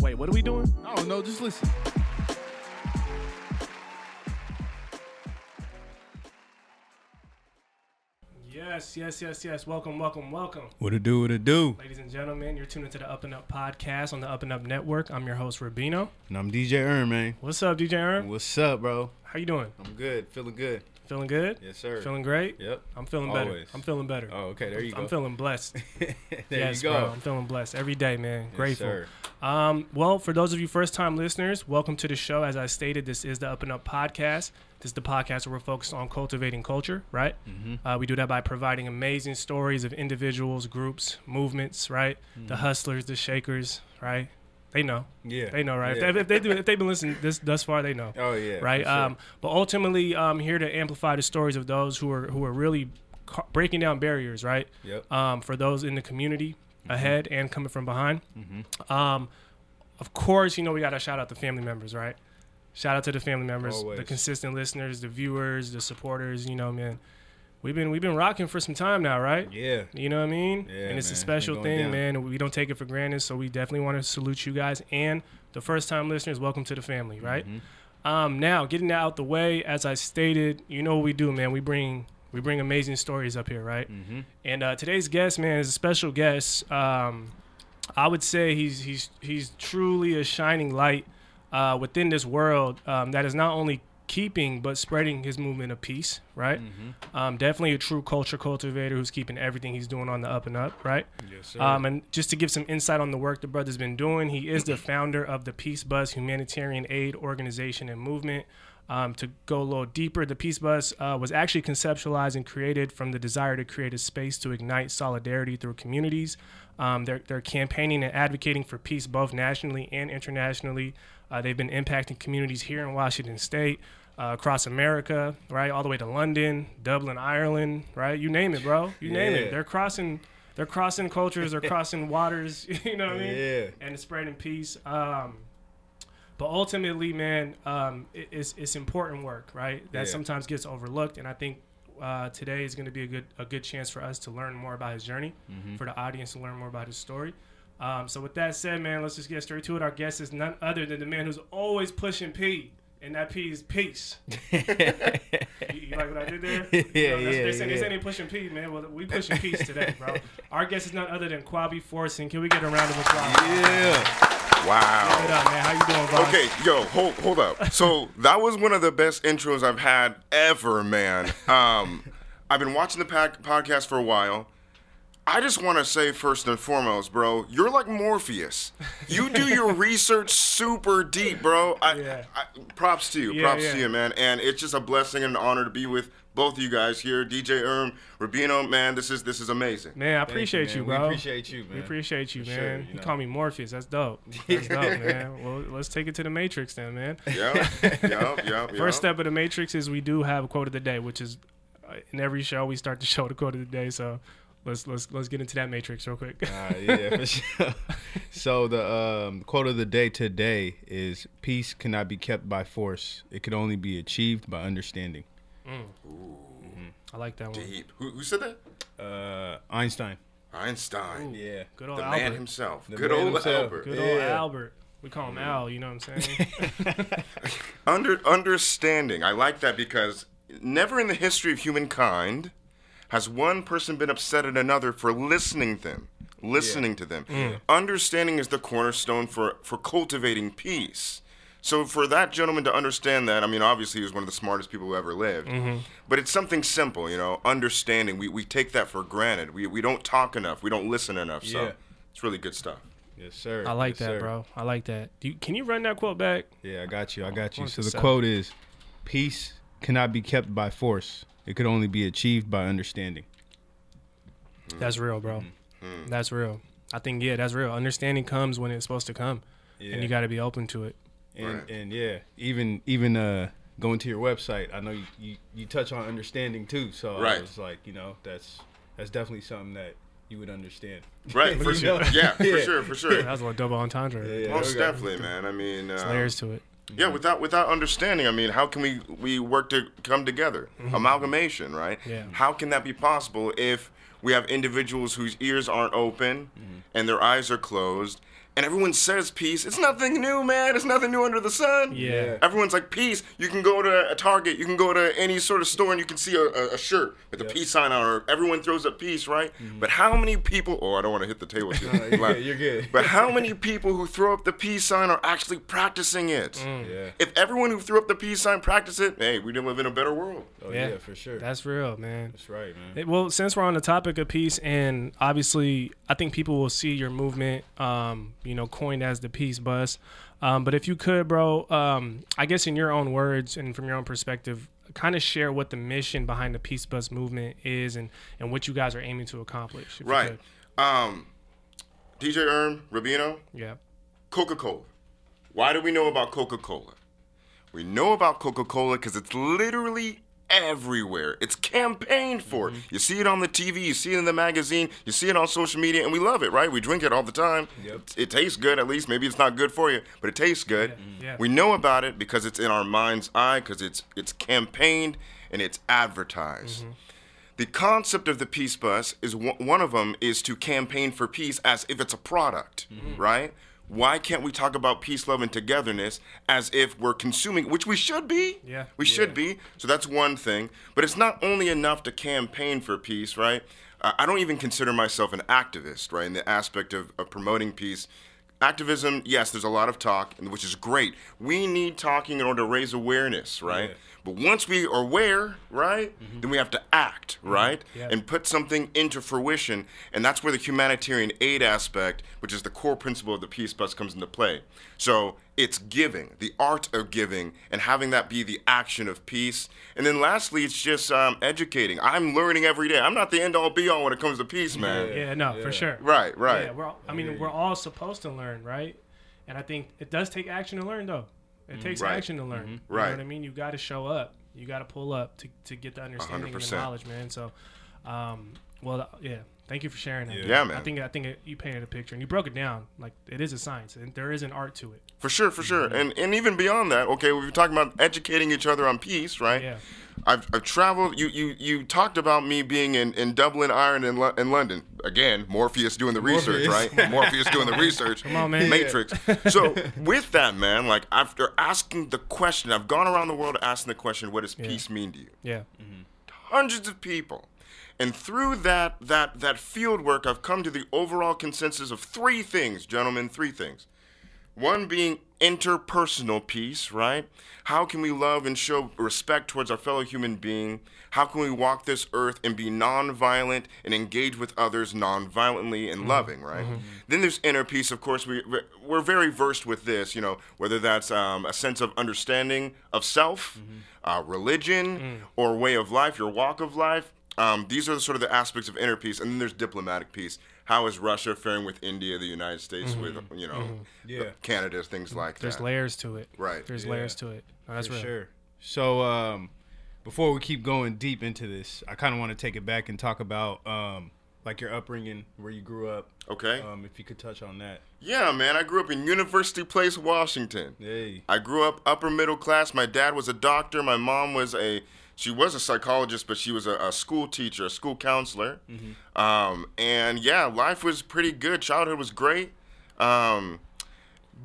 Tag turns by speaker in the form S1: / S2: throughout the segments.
S1: Wait, what are we doing?
S2: I don't know, just listen.
S1: Yes, yes, yes, yes. Welcome, welcome, welcome.
S2: What it do, what it do?
S1: Ladies and gentlemen, you're tuning to the Up and Up podcast on the Up and Up Network. I'm your host, Rabino.
S2: And I'm DJ Erm, man.
S1: What's up, DJ Aaron?
S2: What's up, bro?
S1: How you doing?
S2: I'm good, feeling good.
S1: Feeling good?
S2: Yes, sir.
S1: Feeling great?
S2: Yep.
S1: I'm feeling better.
S2: Always.
S1: I'm feeling better.
S2: Oh, okay, there you go.
S1: I'm feeling blessed.
S2: there
S1: yes,
S2: you go.
S1: bro. I'm feeling blessed every day, man.
S2: Yes,
S1: Grateful.
S2: sir.
S1: Um, well, for those of you first time listeners, welcome to the show. As I stated, this is the Up and Up podcast. This is the podcast where we're focused on cultivating culture, right?
S2: Mm-hmm.
S1: Uh, we do that by providing amazing stories of individuals, groups, movements, right? The hustlers, the shakers, right? They know.
S2: Mm-hmm. Yeah.
S1: They know, right?
S2: Yeah.
S1: If, they, if they do, if they've been listening this thus far, they know
S2: Oh, yeah.
S1: right?
S2: sure.
S1: Um, but ultimately, um, here to amplify the stories of those who are who are really ca- breaking down barriers, right?
S2: Yep.
S1: Um, for those in the community
S2: Mm-hmm.
S1: ahead and coming from behind. Um, of course, you know we got to shout out the family members, right? Shout out to the family members, the consistent listeners, the viewers, the supporters. You know, man, we've been we've been rocking for some time now, right?
S2: yeah.
S1: You know what I mean?
S2: Yeah,
S1: and it's
S2: man.
S1: a special thing,
S2: down.
S1: man. We don't take it for granted, so we definitely want to salute you guys and the first time listeners. Welcome to the family, right?
S2: Mm-hmm.
S1: Um, now, getting that out the way, as I stated, you know what we do, man. We bring we bring amazing stories up here, right?
S2: Mm-hmm.
S1: And uh, today's guest, man, is a special guest. Um, I would say he's he's he's truly a shining light uh, within this world um, that is not only keeping but spreading his movement of peace, right?
S2: Mm-hmm.
S1: Um, definitely a true culture cultivator who's keeping everything he's doing on the up and up, right?
S2: Yes, sir.
S1: Um, and just to give some insight on the work the brother's been doing, he is the founder of the Peace Bus humanitarian aid organization and movement. Um, to go a little deeper, the Peace Bus uh, was actually conceptualized and created from the desire to create a space to ignite solidarity through communities. Um, they're, they're campaigning and advocating for peace both nationally and internationally. Uh, they've been impacting communities here in Washington State, uh, across America, right, all the way to London, Dublin, Ireland, right? You name it, bro. You name it. They're crossing they're crossing cultures, they're crossing waters, you know what I mean?
S2: Yeah.
S1: And it's spreading peace. Um, but ultimately, man, um, it, it's it's important work, right? That
S2: Yeah.
S1: sometimes gets overlooked, and I think uh, today is going to be a good a good chance for us to learn more about his journey,
S2: Mm-hmm.
S1: for the audience to learn more about his story. Um, so with that said, man, let's just get straight to it. Our guest is none other than the man who's always pushing P, and that P is peace. you, you like what I did there?
S2: Yeah,
S1: You know,
S2: yeah,
S1: They said, they
S2: yeah.
S1: said they pushing P, man. Well, we pushing peace today, bro. Our guest is none other than Kwabi Forson. Can we get a round of applause?
S2: Yeah.
S3: Wow.
S1: What up, man? How you doing, boss?
S3: Okay, yo, hold hold up. So that was one of the best intros I've had ever, man. Um, I've been watching the pac- podcast for a while. I just want to say first and foremost, bro, you're like Morpheus. You do your research super deep, bro. I,
S1: Yeah.
S3: I, props to you,
S1: Yeah,
S3: props
S1: yeah.
S3: to you, man. And it's just a blessing and an honor to be with both of you guys here, DJ Erm, Rubino. Man, this is this is amazing.
S1: Man, I appreciate you,
S2: man.
S1: bro.
S2: We appreciate you, man.
S1: We appreciate you,
S2: For
S1: man.
S2: sure, you
S1: you
S2: know.
S1: call me Morpheus. That's dope. That's dope, man. Well, let's take it to the Matrix then, man.
S3: Yep, yep, yep. yep.
S1: First step of the Matrix is we do have a quote of the day, which is uh, in every show we start the show with a quote of the day. So let's let's let's get into that Matrix real quick.
S2: Ah, yeah, for sure. So the um, quote of the day today is: "Peace cannot be kept by force; it can only be achieved by understanding."
S1: I like that one.
S3: Deep. Who, who said that?
S2: Uh, Einstein.
S3: Einstein.
S2: Yeah.
S1: Good old
S3: The
S1: Albert.
S3: man himself.
S2: The
S3: Good
S2: man
S3: old
S2: himself.
S3: Albert.
S1: Good old
S2: Yeah.
S1: Albert. We call him Al. You know what I'm saying?
S3: Under understanding. I like that because never in the history of humankind has one person been upset at another for listening to them. Listening to them. Mm. Understanding is the cornerstone for, for cultivating peace. So for that gentleman to understand that, I mean, obviously he was one of the smartest people who ever lived. Mm-hmm. But it's something simple, you know, understanding. We, we take that for granted. We, we don't talk enough. We don't listen enough. So
S2: Yeah.
S3: it's really good stuff.
S2: Yes, sir.
S1: I like
S2: Yes,
S1: that,
S2: sir.
S1: bro. I like that. Do you, can you run that quote back?
S2: Yeah, I got you. I got you. So the quote is Peace cannot be kept by force, it could only be achieved by understanding.
S1: That's real, bro. That's real. I think yeah, that's real. Understanding comes when it's supposed to come,
S2: Yeah.
S1: and you got to be open to it.
S2: And
S3: Right.
S2: and yeah, even even uh going to your website, I know you, you, you touch on understanding too. So
S3: Right.
S2: I was like, you know, that's that's definitely something that you would understand.
S3: Right, for sure.
S2: know?
S3: Yeah, for sure, for sure.
S1: That was a little double entendre.
S2: Yeah, yeah,
S3: Most
S2: okay.
S3: definitely, man. I mean, uh,
S1: Layers to it.
S3: Yeah, without without understanding, I mean, how can we we work to come together? Amalgamation, right?
S1: Mm-hmm. Yeah.
S3: How can that be possible if we have individuals whose ears aren't open
S1: Mm-hmm.
S3: and their eyes are closed? And everyone says peace. It's nothing new, man. It's nothing new under the sun.
S1: Yeah.
S3: Everyone's like peace. You can go to a Target. You can go to any sort of store and you can see a, a, a shirt with a peace sign on it. Everyone throws up peace, right? But how many people? Oh, I don't want to hit the table. too
S2: Mm-hmm. you're good, you're good.
S3: But how many people who throw up the peace sign are actually practicing it?
S1: Mm.
S2: Yeah.
S3: If everyone who threw up the peace sign practiced it, hey, we'd live in a better world.
S2: Oh
S1: Yeah.
S2: yeah, for sure.
S1: That's real, man.
S2: That's right, man.
S1: It- Well, since we're on the topic of peace, and obviously, I think people will see your movement, um, you know, coined as the Peace Bus. Um, but if you could, bro, um, I guess in your own words and from your own perspective, kind of share what the mission behind the Peace Bus movement is and, and what you guys are aiming to accomplish.
S3: Right. Um, DJ Erm, Rubino,
S1: Yeah.
S3: Coca Cola. Why do we know about Coca Cola? We know about Coca Cola because it's literally everywhere. It's campaigned for. Mm-hmm. You see it on the TV, you see it in the magazine, you see it on social media, and we love it, right? We drink it all the time.
S2: Yep.
S3: It tastes good, at least. Maybe it's not good for you, but it tastes good.
S1: Yeah. Mm-hmm.
S3: We know about it because it's in our mind's eye, because it's it's campaigned and it's advertised. Mm-hmm. The concept of the peace bus is one one of them is to campaign for peace as if it's a product, right? Why can't we talk about peace, love, and togetherness as if we're consuming, which we should be?
S1: Yeah.
S3: We should be. So that's one thing. But it's not only enough to campaign for peace, right? Uh, I don't even consider myself an activist, right, in the aspect of, of promoting peace. Activism, yes, there's a lot of talk, which is great. We need talking in order to raise awareness, right?
S2: Yeah.
S3: But once we are aware, right, then we have to act, right,
S1: Yeah.
S3: and put something into fruition. And that's where the humanitarian aid aspect, which is the core principle of the Peace Bus, comes into play. So it's giving, the art of giving, and having that be the action of peace. And then lastly, it's just um, educating. I'm learning every day. I'm not the end all be all when it comes to peace, man.
S1: Yeah, no,
S2: Yeah.
S1: for sure.
S3: Right, right.
S1: Yeah, we're all, I mean, we're all supposed to learn, right? And I think it does take action to learn, though. It takes
S3: Right.
S1: action to learn. You
S3: Right.
S1: know what I mean? You got to show up. You got to pull up to, to get the understanding and the knowledge, man. So, um, well, yeah. Thank you for sharing that.
S2: Yeah.
S3: Yeah, man.
S1: I think I think it, you painted a picture and you broke it down. Like it is a science and there is an art to it.
S3: For sure, for
S1: Mm-hmm.
S3: sure. And and even beyond that, okay, we've been talking about educating each other on peace, right?
S1: Yeah.
S3: I've, I've traveled. You, you you talked about me being in, in Dublin, Ireland, and, Lo- and London. Again, Morpheus doing the research,
S2: Morpheus.
S3: right? Morpheus doing the research.
S1: Come on, man.
S3: Matrix. So with that, man, like after asking the question, I've gone around the world asking the question, what does peace mean to you?
S1: Yeah.
S3: hundreds of people. And through that that that field work, I've come to the overall consensus of three things, gentlemen, three things. One being interpersonal peace, right? How can we love and show respect towards our fellow human being? How can we walk this earth and be nonviolent and engage with others nonviolently and loving, right? Then there's inner peace. Of course, we we're very versed with this. You know, whether that's um, a sense of understanding of self, uh, religion, or way of life, your walk of life. Um, these are the sort of the aspects of inner peace, and then there's diplomatic peace. How is Russia faring with India, the United States, with you know,
S2: Yeah.
S3: Canada, things like
S1: There's
S3: that.
S1: There's layers to it.
S3: Right.
S1: There's
S2: Yeah.
S1: layers to it. No, that's
S2: for
S1: real.
S2: sure. So, um, before we keep going deep into this, I kind of want to take it back and talk about um, like your upbringing, where you grew up.
S3: Okay.
S2: Um, if you could touch on that.
S3: Yeah, man. I grew up in University Place, Washington.
S2: Hey.
S3: I grew up upper middle class. My dad was a doctor. My mom was a she was a psychologist, but she was a, a school teacher, a school counselor. Um, and yeah, life was pretty good. Childhood was great. Um,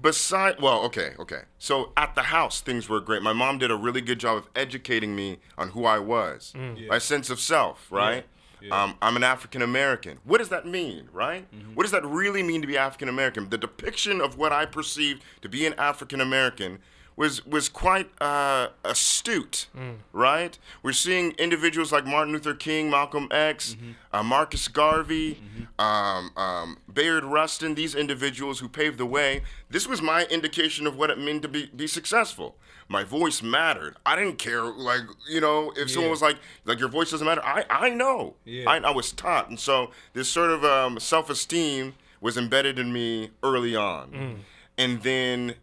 S3: beside, well, okay, okay. So at the house, things were great. My mom did a really good job of educating me on who I was, my sense of self, right?
S2: Yeah.
S3: Um, I'm an African American. What does that mean, right? What does that really mean to be African American? The depiction of what I perceived to be an African American was was quite uh, astute, right? We're seeing individuals like Martin Luther King, Malcolm X, uh, Marcus Garvey, um, um, Bayard Rustin. These individuals who paved the way. This was my indication of what it meant to be be successful. My voice mattered. I didn't care, like you know, if someone was like, like your voice doesn't matter. I I know.
S2: Yeah.
S3: I, I was taught, and so this sort of um, self esteem was embedded in me early on, and then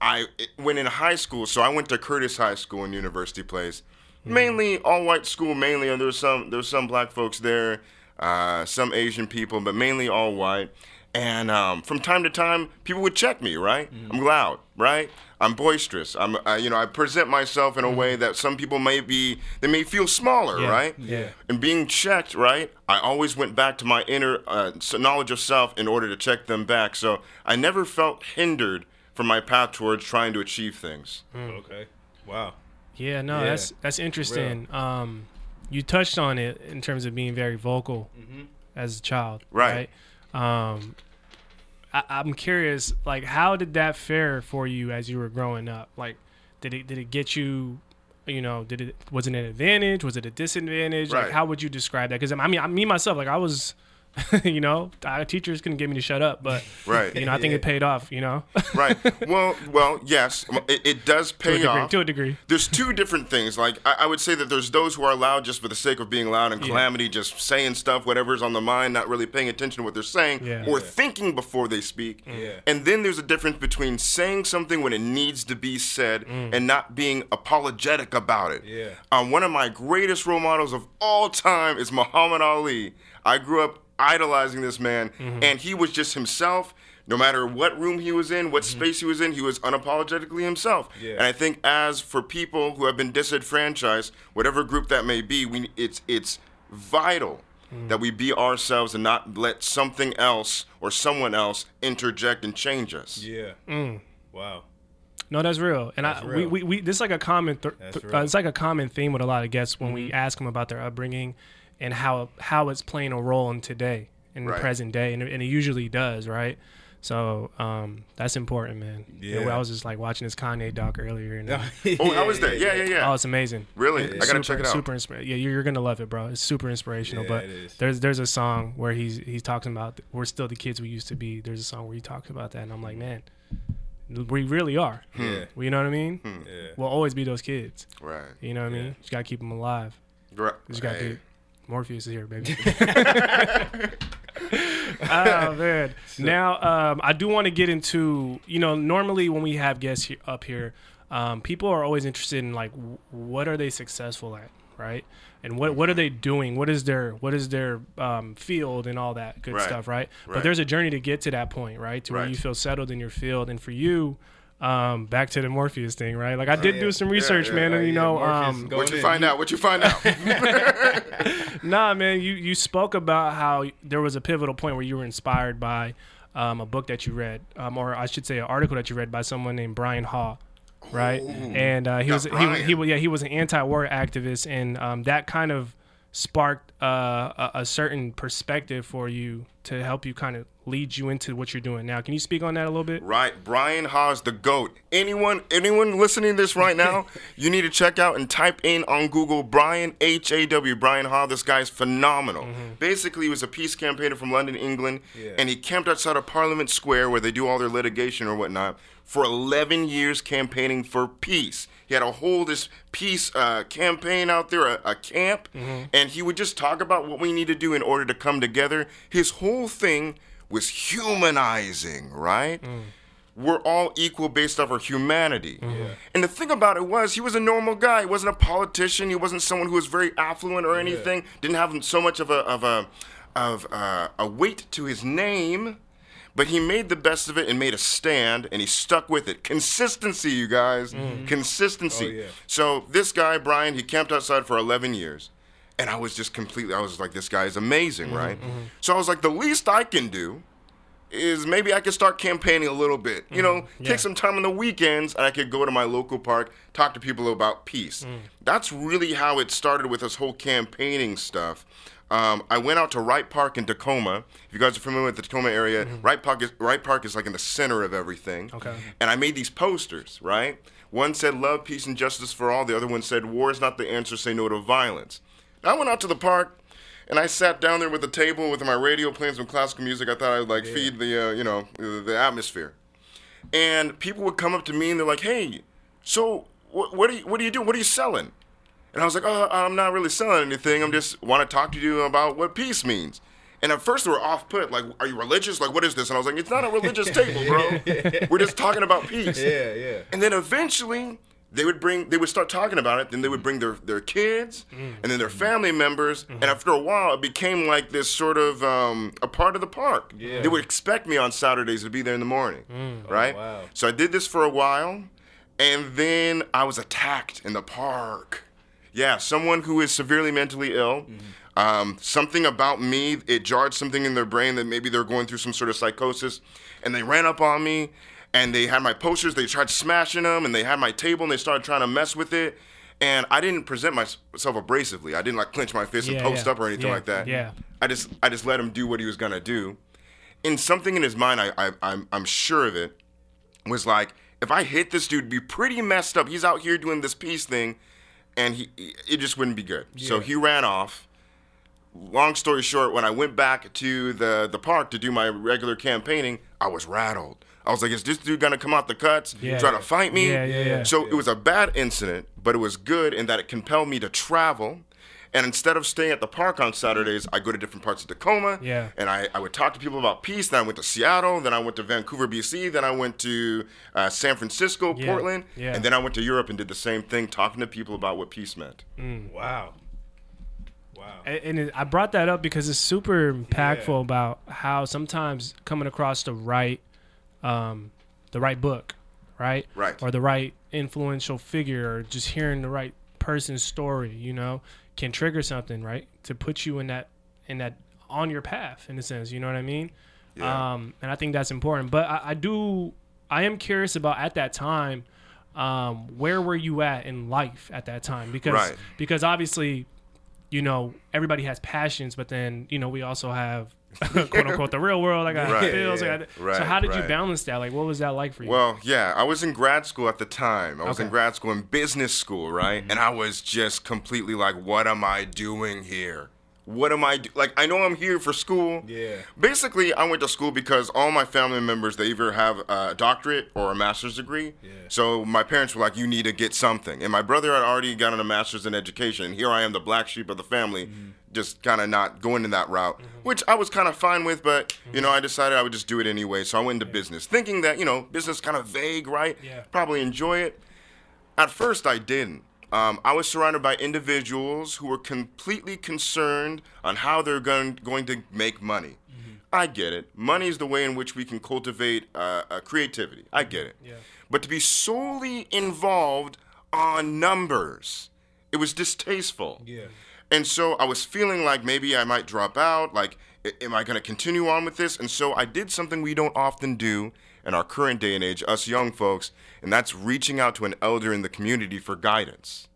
S3: I when in high school, so I went to Curtis High School in University Place, mainly all white school. Mainly, and there's some there's some black folks there, uh, some Asian people, but mainly all white. And um, from time to time, people would check me. Right, I'm loud. Right, I'm boisterous. I'm uh, you know I present myself in a way that some people may be they may feel smaller.
S1: Yeah,
S3: Right.
S1: yeah.
S3: And being checked, right? I always went back to my inner uh, knowledge of self in order to check them back. So I never felt hindered from my path towards trying to achieve things.
S2: Okay. Wow.
S1: Yeah, no,
S2: Yeah.
S1: that's that's interesting. Um, you touched on it in terms of being very vocal as a child,
S3: Right.
S1: right? Um, I, I'm curious, like, how did that fare for you as you were growing up? Like, did it did it get you? You know, did it was it an advantage? Was it a disadvantage? Like, how would you describe that? Because I mean, I, me myself, like, I was, you know, teachers couldn't get me to shut up, but
S3: Right.
S1: you know, I think it paid off. You know,
S3: right. Well, well, yes, it, it does
S1: to
S3: pay
S1: degree.
S3: off.
S1: To a degree.
S3: There's two different things. Like I, I would say that there's those who are loud just for the sake of being loud and calamity, just saying stuff, whatever's on the mind, not really paying attention to what they're saying
S1: Yeah.
S3: or
S1: Yeah.
S3: thinking before they speak.
S2: Yeah.
S3: And then there's a difference between saying something when it needs to be said and not being apologetic about it.
S2: Yeah.
S3: Um, one of my greatest role models of all time is Muhammad Ali. I grew up idolizing this man, and he was just himself. No matter what room he was in, what space he was in, he was unapologetically himself.
S2: Yeah.
S3: And I think as for people who have been disenfranchised, whatever group that may be, we it's it's vital that we be ourselves and not let something else or someone else interject and change us.
S2: Yeah. Wow.
S1: No, that's real, and I we,
S2: real.
S1: we we this is like a common th- th- uh, it's like a common theme with a lot of guests when
S3: Mm-hmm.
S1: we ask them about their upbringing and how how it's playing a role in today in
S3: Right.
S1: the present day, and, it- and it usually does, right? So um, that's important, man. You know,
S2: Yeah.
S1: I was just like watching this Kanye doc earlier, and uh,
S3: Oh, how was that? Yeah, yeah, yeah.
S1: oh, it's amazing.
S3: Really?
S1: It's
S3: I gotta
S1: super,
S3: check it out.
S1: Super inspira- Yeah, you're, you're gonna love it, bro. It's super inspirational.
S2: Yeah,
S1: but there's there's a song where he's he's talking about we're still the kids we used to be. There's a song where he talks about that, and I'm like, man, we really are.
S2: Yeah.
S1: Well, you know what I mean?
S2: Yeah.
S1: We'll always be those kids.
S3: Right.
S1: You know what I mean? You just gotta keep them alive.
S3: Right.
S1: You just gotta do. Morpheus is here, baby. oh man. Now, um, I do want to get into. You know, normally when we have guests here, up here, um, people are always interested in like, w- what are they successful at, right? And what what are they doing? What is their what is their um, field and all that good
S3: Right.
S1: stuff, right? But there's a journey to get to that point, right? To where you feel settled in your field, and for you. Um, back to the Morpheus thing, right? Like I did
S2: yeah.
S1: do some research,
S3: yeah,
S1: man, and you
S2: yeah,
S1: know,
S2: Morpheus
S1: um,
S3: What'd you
S2: in.
S3: find out? What'd you find out?
S1: Nah, man, you you spoke about how there was a pivotal point where you were inspired by um, a book that you read, um, or I should say, an article that you read by someone named Brian Haw, right? and uh, he was he,
S3: Brian.
S1: he was yeah he was an anti-war activist, and um, that kind of sparked uh, a, a certain perspective for you to help you kind of lead you into what you're doing now. Can you speak on that a little bit?
S3: Right, Brian Haw, the goat. Anyone, anyone listening to this right now, you need to check out and type in on Google Brian H A W. Brian Haw. This guy's phenomenal. Basically, he was a peace campaigner from London, England,
S2: Yeah.
S3: and he camped outside of Parliament Square where they do all their litigation or whatnot for 11 years campaigning for peace. He had a whole this peace uh, campaign out there, a, a camp, and he would just talk about what we need to do in order to come together. His whole thing was humanizing, right? We're all equal based off our humanity. And the thing about it was, he was a normal guy. He wasn't a politician. He wasn't someone who was very affluent or anything. Didn't have so much of a of a of uh, a weight to his name. But he made the best of it and made a stand, and he stuck with it. Consistency, you guys. Mm. Consistency.
S2: Oh, yeah.
S3: So this guy, Brian, he camped outside for 11 years. And I was just completely, I was like, this guy is amazing, mm-hmm, right? Mm-hmm. So I was like, the least I can do is maybe I could start campaigning a little bit. You know, mm-hmm.
S1: Yeah.
S3: take some time on the weekends and I could go to my local park, talk to people about peace. Mm. That's really how it started with this whole campaigning stuff. Um, I went out to Wright Park in Tacoma. If you guys are familiar with the Tacoma area, Wright Park is Wright Park is like in the center of everything.
S1: Okay.
S3: And I made these posters, right? One said love, peace, and justice for all. The other one said war is not the answer. Say no to violence. I went out to the park and I sat down there with a table with my radio playing some classical music. I thought I'd like feed the uh, you know the, the atmosphere. And people would come up to me and they're like, "Hey, so what, what are you what are you doing? What are you selling?" And I was like, "Oh, I'm not really selling anything. I'm just want to talk to you about what peace means." And at first they were off put, like, "Are you religious? Like, what is this?" And I was like, "It's not a religious table, bro. We're just talking about peace."
S2: Yeah, yeah.
S3: And then eventually they would bring they would start talking about it, then they would bring their, their kids mm. and then their family members. Mm-hmm. And after a while it became like this sort of um, a part of the park.
S2: Yeah.
S3: They would expect me on Saturdays to be there in the morning. Mm. Oh, right?
S2: wow.
S3: So I did this for a while and then I was attacked in the park. Yeah, someone who is severely mentally ill. Um, something about me, it jarred something in their brain that maybe they're going through some sort of psychosis. And they ran up on me and they had my posters. They tried smashing them and they had my table and they started trying to mess with it. And I didn't present myself abrasively. I didn't like clench my fist and post
S1: yeah.
S3: up or anything
S1: Yeah,
S3: like that.
S1: yeah.
S3: I just I just let him do what he was gonna do. And something in his mind, I, I I'm I'm sure of it was like, if I hit this dude, be pretty messed up. He's out here doing this peace thing, and he it just wouldn't be good. So he ran off. Long story short, when I went back to the the park to do my regular campaigning, I was rattled. I was like, is this dude gonna come out the cuts,
S1: Yeah.
S3: try to fight me?
S1: Yeah, yeah, yeah.
S3: So it was a bad incident, but it was good in that it compelled me to travel. And instead of staying at the park on Saturdays, I go to different parts of Tacoma.
S1: Yeah.
S3: And I, I would talk to people about peace. Then I went to Seattle. Then I went to Vancouver, BC. Then I went to uh, San Francisco,
S1: Yeah,
S3: Portland.
S1: yeah.
S3: And then I went to Europe and did the same thing, talking to people about what peace meant.
S2: Wow. Wow.
S1: And, and it, I brought that up because it's super impactful
S2: Yeah.
S1: about how sometimes coming across the right, um, the right book, right,
S3: Right.
S1: or the right influential figure, or just hearing the right person's story, you know, can trigger something, right, to put you in that in that on your path in a sense. You know what I mean?
S3: Yeah.
S1: Um, and I think that's important. But I, I do, I am curious about at that time, um, where were you at in life at that time? Because
S3: Right.
S1: because obviously you know, everybody has passions, but then, you know, we also have quote unquote the real world. I got
S3: Right,
S1: bills. I
S3: yeah,
S1: got
S3: right,
S1: so how did you balance that? Like what was that like for you?
S3: Well, yeah, I was in grad school at the time. I was in grad school in business school, right?
S1: Mm-hmm.
S3: And I was just completely like, what am I doing here? What am I do- like? I know I'm here for school.
S2: Yeah.
S3: Basically, I went to school because all my family members they either have a doctorate or a master's degree.
S2: Yeah.
S3: So my parents were like, "You need to get something." And my brother had already gotten a master's in education. Here I am, the black sheep of the family,
S1: Mm-hmm.
S3: just kind of not going in that route, which I was kind of fine with. But
S1: Mm-hmm.
S3: you know, I decided I would just do it anyway. So I went into business, thinking that you know, business kind of vague, right?
S1: Yeah.
S3: Probably enjoy it. At first, I didn't. Um, I was surrounded by individuals who were completely concerned on how they're going, going to make money. I get it. Money is the way in which we can cultivate uh, uh, creativity. I get it.
S1: Yeah.
S3: But to be solely involved on numbers, it was distasteful.
S2: Yeah.
S3: And so I was feeling like maybe I might drop out. Like, am I going to continue on with this? And so I did something we don't often do in our current day and age, us young folks, and that's reaching out to an elder in the community for guidance.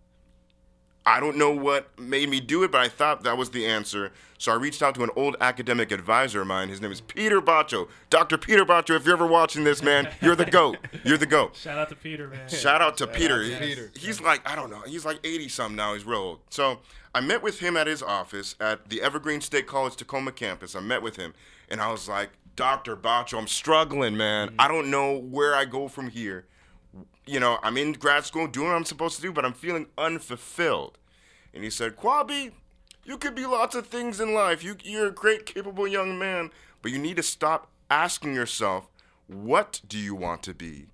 S3: I don't know what made me do it, but I thought that was the answer. So I reached out to an old academic advisor of mine. His name is Peter Bacho. Dr. Peter Bacho, if you're ever watching this, man, you're the GOAT. You're the GOAT.
S1: Shout out to Peter, man.
S3: Shout out to Peter.
S2: to
S3: He-
S2: Peter.
S3: He's like, I don't know, he's like 80 something now. He's real old. So I met with him at his office at the Evergreen State College Tacoma campus. I met with him and I was like, Dr. Bacho, I'm struggling, man. Mm-hmm. I don't know where I go from here. You know, I'm in grad school doing what I'm supposed to do, but I'm feeling unfulfilled. And he said, Kwabi, you could be lots of things in life. You, you're a great, capable young man, but you need to stop asking yourself, what do you want to be?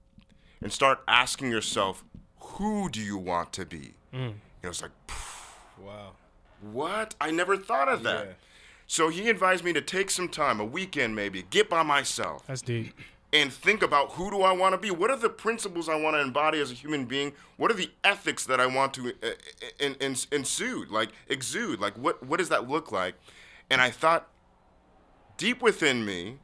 S3: And start asking yourself, who do you want to be? Mm. And it was like,
S2: Wow.
S3: what? I never thought of that.
S2: Yeah.
S3: So he advised me to take some time, a weekend maybe, get by myself
S1: That's deep.
S3: and think about who do I want to be? What are the principles I want to embody as a human being? What are the ethics that I want to uh, in, in, ensue, like exude? Like what what does that look like? And I thought deep within me,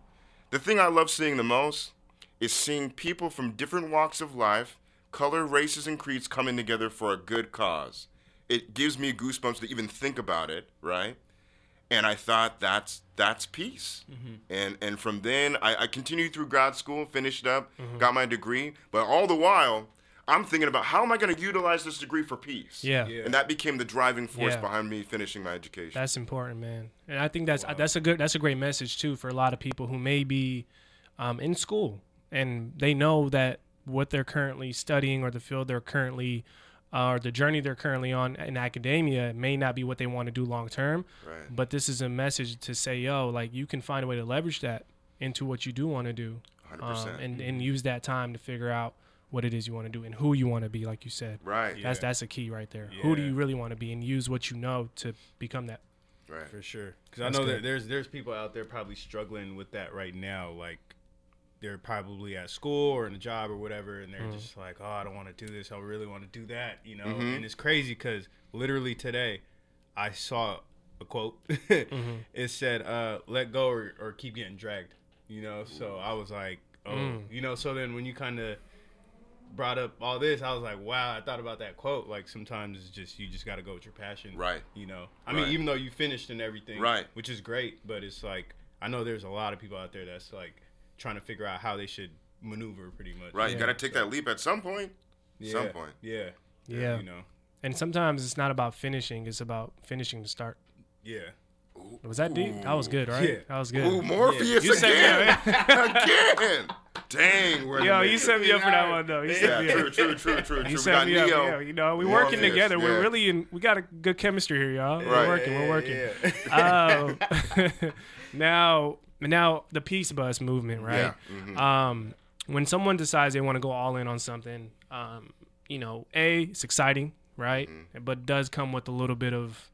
S3: the thing I love seeing the most is seeing people from different walks of life, color, races, and creeds coming together for a good cause. It gives me goosebumps to even think about it, right? And I thought that's that's peace. And and from then I, I continued through grad school, finished up, got my degree. But all the while, I'm thinking about how am I going to utilize this degree for peace?
S1: Yeah.
S2: Yeah.
S3: And that became the driving force
S1: Yeah.
S3: behind me finishing my education.
S1: That's important, man. And I think that's that's a good that's a great message too for a lot of people who may be um, in school and they know that what they're currently studying or the field they're currently uh, or the journey they're currently on in academia may not be what they want to do long term.
S3: Right.
S1: But this is a message to say, yo, like you can find a way to leverage that into what you do want to do, um,
S3: 100%.
S1: and and use that time to figure out what it is you want to do and who you want to be, like you said.
S3: Right.
S1: That's that's a key right there. Who do you really want to be, and use what you know to become that.
S3: Right.
S2: For sure. Because I know
S1: good.
S2: that there's there's people out there probably struggling with that right now. Like they're probably at school or in a job or whatever, and they're
S1: Mm.
S2: just like, oh, I don't want to do this. I really want to do that. You know.
S3: Mm-hmm.
S2: And it's crazy because literally today, I saw a quote.
S1: Mm-hmm.
S2: it said, uh, "Let go or, or keep getting dragged." You know. So I was like, oh,
S1: Mm.
S2: you know. So then when you kind of brought up all this, I was like, wow, I thought about that quote. Like sometimes it's just you just got to go with your passion,
S3: Right.
S2: You know, I
S3: Right.
S2: mean, even though you finished and everything,
S3: Right.
S2: which is great, but it's like I know there's a lot of people out there that's like trying to figure out how they should maneuver, pretty much.
S3: Right. You got to take that leap at some point.
S2: Yeah.
S3: Some point.
S2: Yeah.
S1: Yeah.
S2: You know.
S1: And sometimes it's not about finishing; it's about finishing to start.
S2: Yeah.
S1: Was that deep? That was good, right?
S2: Yeah.
S1: That was good.
S3: Ooh, Morpheus
S1: You set me
S3: again. again. Dang. We're
S1: Yo, you set me up for that one though. You set
S3: Yeah,
S1: me up.
S3: true, true, true, true, true.
S1: You
S3: We
S1: set
S3: got
S1: me up.
S3: Neo.
S1: Yeah, you know, we're working
S3: Morpheus,
S1: together. We're really in. We got a good chemistry here, y'all.
S3: Right.
S1: We're working. We're working.
S2: Yeah.
S1: Um, now, now the peace bus movement, right?
S3: Yeah, mhm.
S1: Um, when someone decides they want to go all in on something, um, you know, a it's exciting, right?
S3: Mm-hmm.
S1: But does come with a little bit of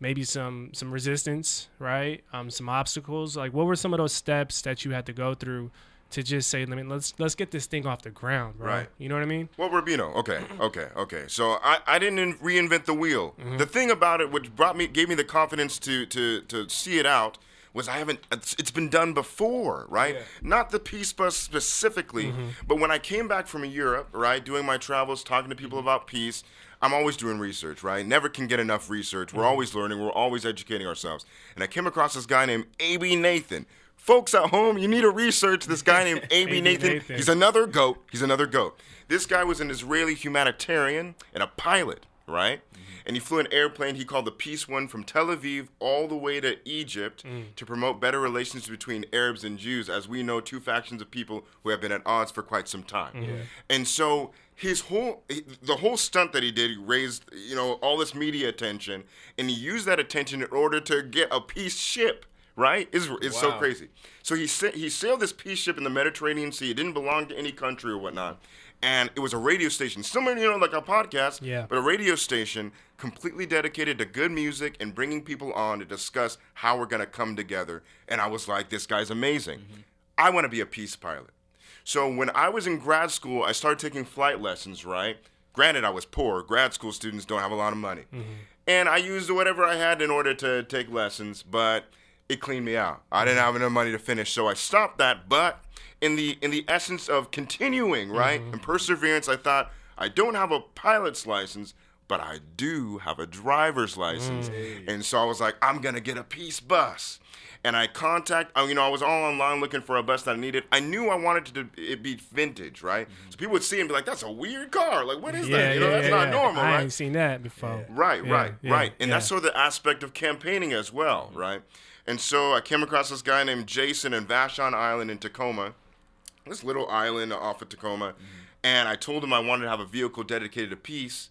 S1: maybe some some resistance, right? Um, some obstacles. Like, what were some of those steps that you had to go through to just say, "Let me let's let's get this thing off the ground," bro?
S3: Right.
S1: You know what I mean?
S3: Well, Rubino. Okay, okay, okay. So I, I didn't in- reinvent the wheel. The thing about it, which brought me, gave me the confidence to to to see it out, was I haven't. It's, it's been done before, right? Not the Peace Bus specifically, mm-hmm. but when I came back from Europe, right, doing my travels, talking to people mm-hmm. about peace. I'm always doing research, right? Never can get enough research. We're mm-hmm. always learning. We're always educating ourselves. And I came across this guy named Abie Nathan. Folks at home, you need to research this guy named Abie
S1: Abie
S3: Nathan.
S1: Nathan.
S3: He's another goat. He's another goat. This guy was an Israeli humanitarian and a pilot, right? And he flew an airplane he called the Peace One from Tel Aviv all the way to Egypt mm. to promote better relations between Arabs and Jews, as we know two factions of people who have been at odds for quite some time. Mm-hmm. And so his whole the whole stunt that he did he raised you know all this media attention and he used that attention in order to get a peace ship right? Is it's so crazy. So he sa- he sailed this peace ship in the mediterranean sea. It didn't belong to any country or whatnot and it was a radio station similar you know like a podcast
S1: Yeah.
S3: but a radio station completely dedicated to good music and bringing people on to discuss how we're going to come together and i was like this guy's amazing mm-hmm. i want to be a peace pilot so when I was in grad school, I started taking flight lessons, right? Granted, I was poor. Grad school students don't have a lot of money. Mm-hmm. And I used whatever I had in order to take lessons, but it cleaned me out. I didn't mm-hmm. have enough money to finish, so I stopped that. But in the in the essence of continuing, mm-hmm. right, and perseverance, I thought I don't have a pilot's license, but I do have a driver's license. Mm. And so I was like, I'm gonna get a peace bus. And I contact, you know, I was all online looking for a bus that I needed. I knew I wanted it to it be vintage, right? Mm-hmm. So people would see it and be like, "That's a weird car. Like, what is that? You know, that's not normal,
S1: I
S3: right?"
S1: ain't seen that before.
S3: Right,
S1: Yeah,
S3: right,
S1: yeah,
S3: right. And that's sort of the aspect of campaigning as well, mm-hmm. right? And so I came across this guy named Jason in Vashon Island in Tacoma, this little island off of Tacoma. And I told him I wanted to have a vehicle dedicated to peace.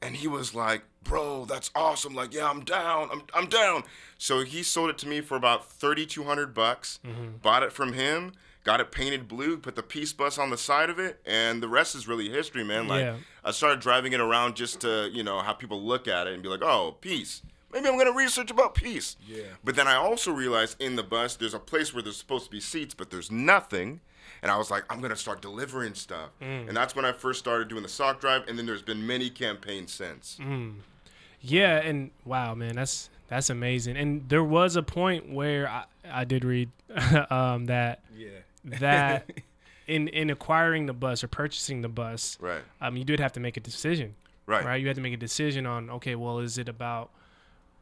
S3: And he was like, bro, that's awesome. Like, yeah, I'm down. I'm, I'm down. So he sold it to me for about 3200 bucks.
S1: Mm-hmm.
S3: Bought it from him. Got it painted blue, put the peace bus on the side of it, and the rest is really history, man. Like
S1: Yeah.
S3: I started driving it around just to, you know, have people look at it and be like, oh, peace. Maybe I'm gonna research about peace.
S2: Yeah.
S3: But then I also realized in the bus there's a place where there's supposed to be seats, but there's nothing. And I was like, I'm gonna start delivering stuff.
S1: Mm.
S3: And that's when I first started doing the sock drive, and then there's been many campaigns since.
S1: Mm. Yeah, and wow, man, that's that's amazing. And there was a point where I, I did read um, that
S2: Yeah.
S1: that in in acquiring the bus or purchasing the bus,
S3: Right.
S1: um, you did have to make a decision,
S3: Right.
S1: right? You had to make a decision on okay, well, is it about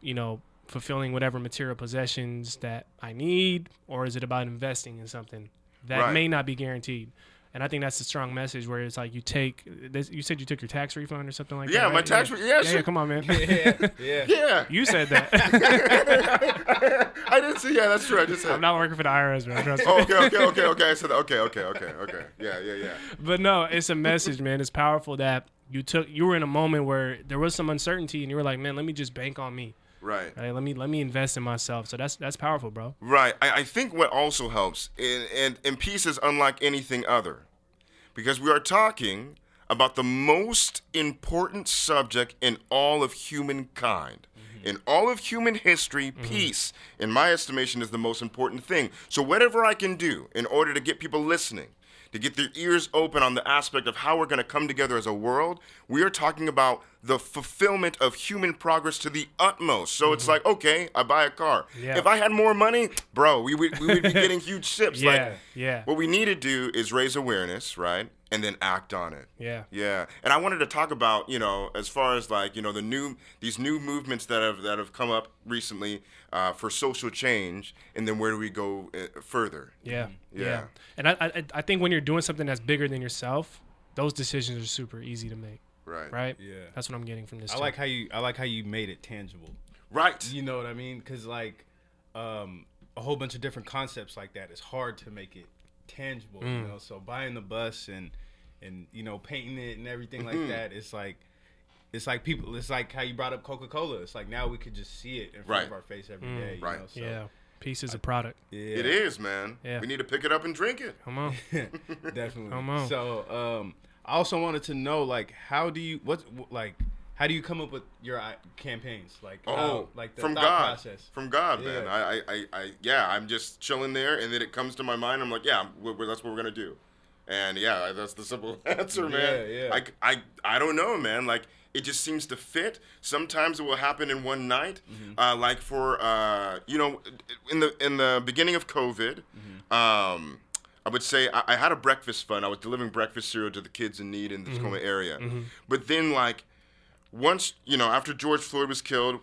S1: you know fulfilling whatever material possessions that I need, or is it about investing in something that
S3: Right.
S1: may not be guaranteed? And I think that's a strong message where it's like you take. This, you said you took your tax refund or something like that.
S3: Yeah,
S1: that.
S3: my
S1: right?
S3: tax re- yeah,
S1: yeah,
S3: shit.
S1: Come on, man.
S2: Yeah. Yeah.
S3: Yeah.
S1: You said that.
S3: I didn't see. Yeah, that's true. I just said.
S1: I'm not working for the IRS, bro. Trust.
S3: Oh, okay, okay, okay, okay. I said, okay, okay, okay, okay. Yeah, yeah, yeah.
S1: But no, it's a message, man. It's powerful that you took you were in a moment where there was some uncertainty, and you were like, man, let me just bank on me.
S3: Right.
S1: Right? Let me let me invest in myself. So that's that's powerful, bro.
S3: Right. I, I think what also helps, and, and, and peace is unlike anything other, because we are talking about the most important subject in all of humankind. Mm-hmm. In all of human history, mm-hmm. peace, in my estimation, is the most important thing. So, whatever I can do in order to get people listening, to get their ears open on the aspect of how we're going to come together as a world, we are talking about the fulfillment of human progress to the utmost. So it's mm-hmm. like, okay, I buy a car.
S1: Yeah.
S3: If I had more money, bro, we would, we would be getting huge ships.
S1: Yeah,
S3: like,
S1: yeah.
S3: What we need to do is raise awareness, right? And then act on it.
S1: Yeah.
S3: Yeah. And I wanted to talk about, you know, as far as like, you know, the new these new movements that have that have come up recently uh, for social change, and then where do we go uh, further?
S1: Yeah,
S3: Yeah.
S1: yeah. And I, I I think when you're doing something that's bigger than yourself, those decisions are super easy to make.
S3: Right.
S1: Right.
S2: Yeah.
S1: That's what I'm getting from this.
S2: I
S1: too.
S2: like how you I like how you made it tangible.
S3: Right.
S2: You know what I mean? Because like um, a whole bunch of different concepts like that, it's hard to make it tangible. You mm. know, so buying the bus and and you know painting it and everything like mm-hmm. that, it's like it's like people. It's like how you brought up Coca Cola. It's like now we could just see it in front
S3: Right.
S2: of our face every mm. day. You
S3: Right.
S2: Know? So,
S1: yeah. Peace is a product.
S2: yeah.
S3: It is, man.
S1: Yeah.
S3: We need to pick it up and drink it.
S1: Come on.
S2: definitely.
S1: Come on.
S2: So, um, I also wanted to know, like, how do you what like how do you come up with your uh, campaigns? Like,
S3: Oh,
S2: how, like the
S3: from
S2: thought
S3: God,
S2: process.
S3: from God, man.
S2: Yeah.
S3: I, I, I, I, yeah, I'm just chilling there, and then it comes to my mind. I'm like, yeah, we we- that's what we're gonna do, and yeah, that's the simple answer, man.
S2: Yeah, yeah.
S3: I, I, I don't know, man. Like, it just seems to fit. Sometimes it will happen in one night,
S2: Mm-hmm.
S3: uh, like for, uh, you know, in the in the beginning of COVID.
S2: Mm-hmm.
S3: Um, I would say I, I had a breakfast fund. I was delivering breakfast cereal to the kids in need in
S2: Mm-hmm.
S3: the Tacoma area, but then like once you know after George Floyd was killed,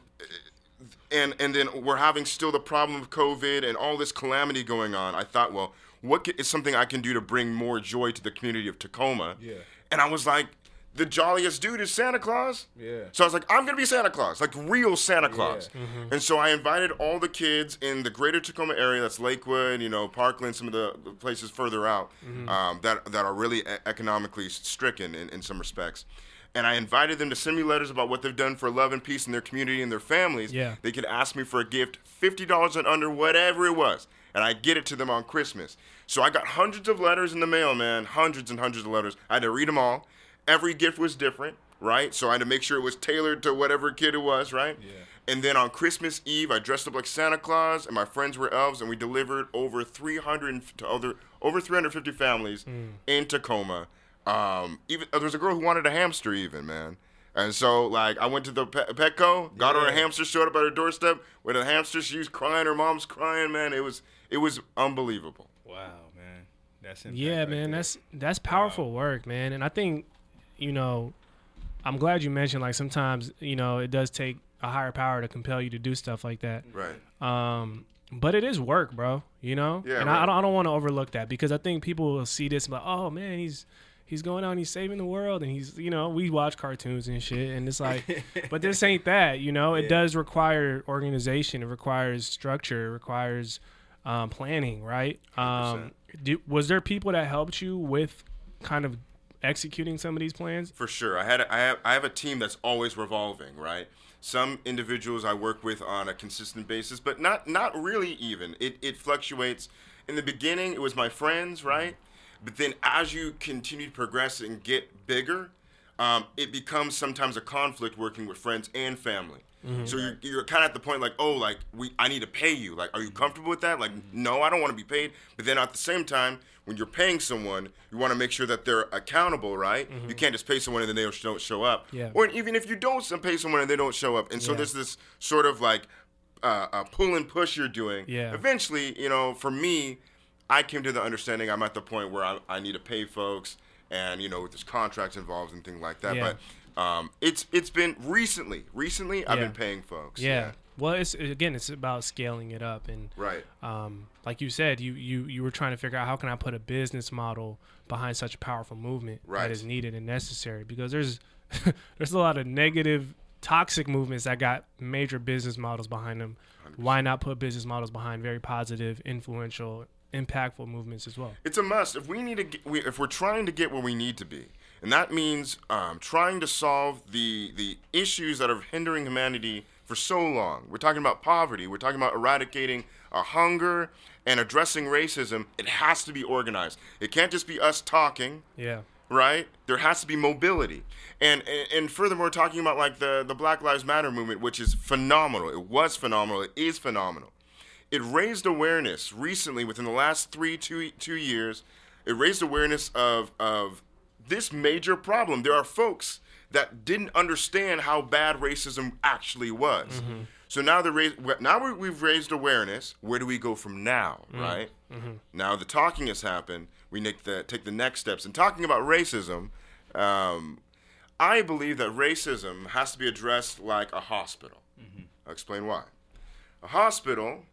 S3: and and then we're having still the problem of COVID and all this calamity going on. I thought, well, what is something I can do to bring more joy to the community of Tacoma?
S2: Yeah.
S3: And I was like, the jolliest dude is Santa Claus.
S2: Yeah.
S3: So I was like, I'm gonna be Santa Claus, like real Santa Claus. Yeah. And so I invited all the kids in the greater Tacoma area, that's Lakewood, you know, Parkland, some of the the places further out um, that that are really e- economically stricken in, in some respects. And I invited them to send me letters about what they've done for love and peace in their community and their families.
S1: Yeah.
S3: They could ask me for a gift, fifty dollars and under, whatever it was, and I get it to them on Christmas. So I got hundreds of letters in the mail, man, hundreds and hundreds of letters. I had to read them all. Every gift was different, right? So I had to make sure it was tailored to whatever kid it was, right?
S2: Yeah.
S3: And then on Christmas Eve, I dressed up like Santa Claus, and my friends were elves, and we delivered over 300 to other over 350 families hmm. in Tacoma. Um, even uh, there was a girl who wanted a hamster, even man. And so, like, I went to the Pe- Petco, got her a hamster, showed up at her doorstep with a hamster. She was crying, her mom's crying, man. It was it was unbelievable.
S2: Wow, man, that's
S1: Yeah,
S2: right
S1: man,
S2: there.
S1: that's that's powerful work, man. And I think, you know, I'm glad you mentioned like sometimes, you know, it does take a higher power to compel you to do stuff like that.
S3: Right.
S1: Um, but it is work, bro. You know,
S3: Yeah,
S1: and
S3: right.
S1: I, I don't, I don't want to overlook that because I think people will see this and be like, oh man, he's he's going out and he's saving the world, and he's you know we watch cartoons and shit, and it's like, but this ain't that. You know, it
S2: Yeah.
S1: does require organization. It requires structure. It requires um, planning, right? Um, do, was there people that helped you with kind of executing some of these plans?
S3: For sure. I had a, I have I have a team that's always revolving, right? Some individuals I work with on a consistent basis, but not not really even. It it fluctuates. In the beginning, it was my friends, right? But then as you continue to progress and get bigger, um, it becomes sometimes a conflict working with friends and family. So you're, you're kind of at the point like, oh, like we, I need to pay you. Like, are you comfortable with that? Like, no, I don't want to be paid. But then at the same time, when you're paying someone, you want to make sure that they're accountable, right? You can't just pay someone and then they don't- don't show up.
S1: Yeah.
S3: Or even if you don't pay someone and they don't show up, and so
S1: Yeah.
S3: there's this sort of like uh, uh, pull and push you're doing.
S1: Yeah.
S3: Eventually, you know, for me, I came to the understanding I'm at the point where I, I need to pay folks, and you know, there's contracts involved and things like that.
S1: Yeah.
S3: But um, it's it's been recently. Recently, I've been paying folks.
S1: Yeah. Well, it's again, it's about scaling it up and
S3: Right.
S1: um, like you said, you, you you were trying to figure out how can I put a business model behind such a powerful movement
S3: Right.
S1: that is needed and necessary because there's there's a lot of negative, toxic movements that got major business models behind them. Why not put business models behind very positive, influential, impactful movements as well?
S3: It's a must. If we need to, get, we, if we're trying to get where we need to be, and that means um, trying to solve the the issues that are hindering humanity for so long. We're talking about poverty. We're talking about eradicating uh, hunger and addressing racism. It has to be organized. It can't just be us talking
S1: Yeah.
S3: right? There has to be mobility. And, and and furthermore, talking about like the, the Black Lives Matter movement, which is phenomenal. It was phenomenal. It is phenomenal. It raised awareness recently within the last three, two, two years. It raised awareness of, of this major problem. There are folks that didn't understand how bad racism actually was. Mm-hmm. So now the raise, now we- we've raised awareness. Where do we go from now, mm-hmm. right? Mm-hmm. Now the talking has happened. We make the take the next steps. And talking about racism, um, I believe that racism has to be addressed like a hospital. I'll explain why. A hospital,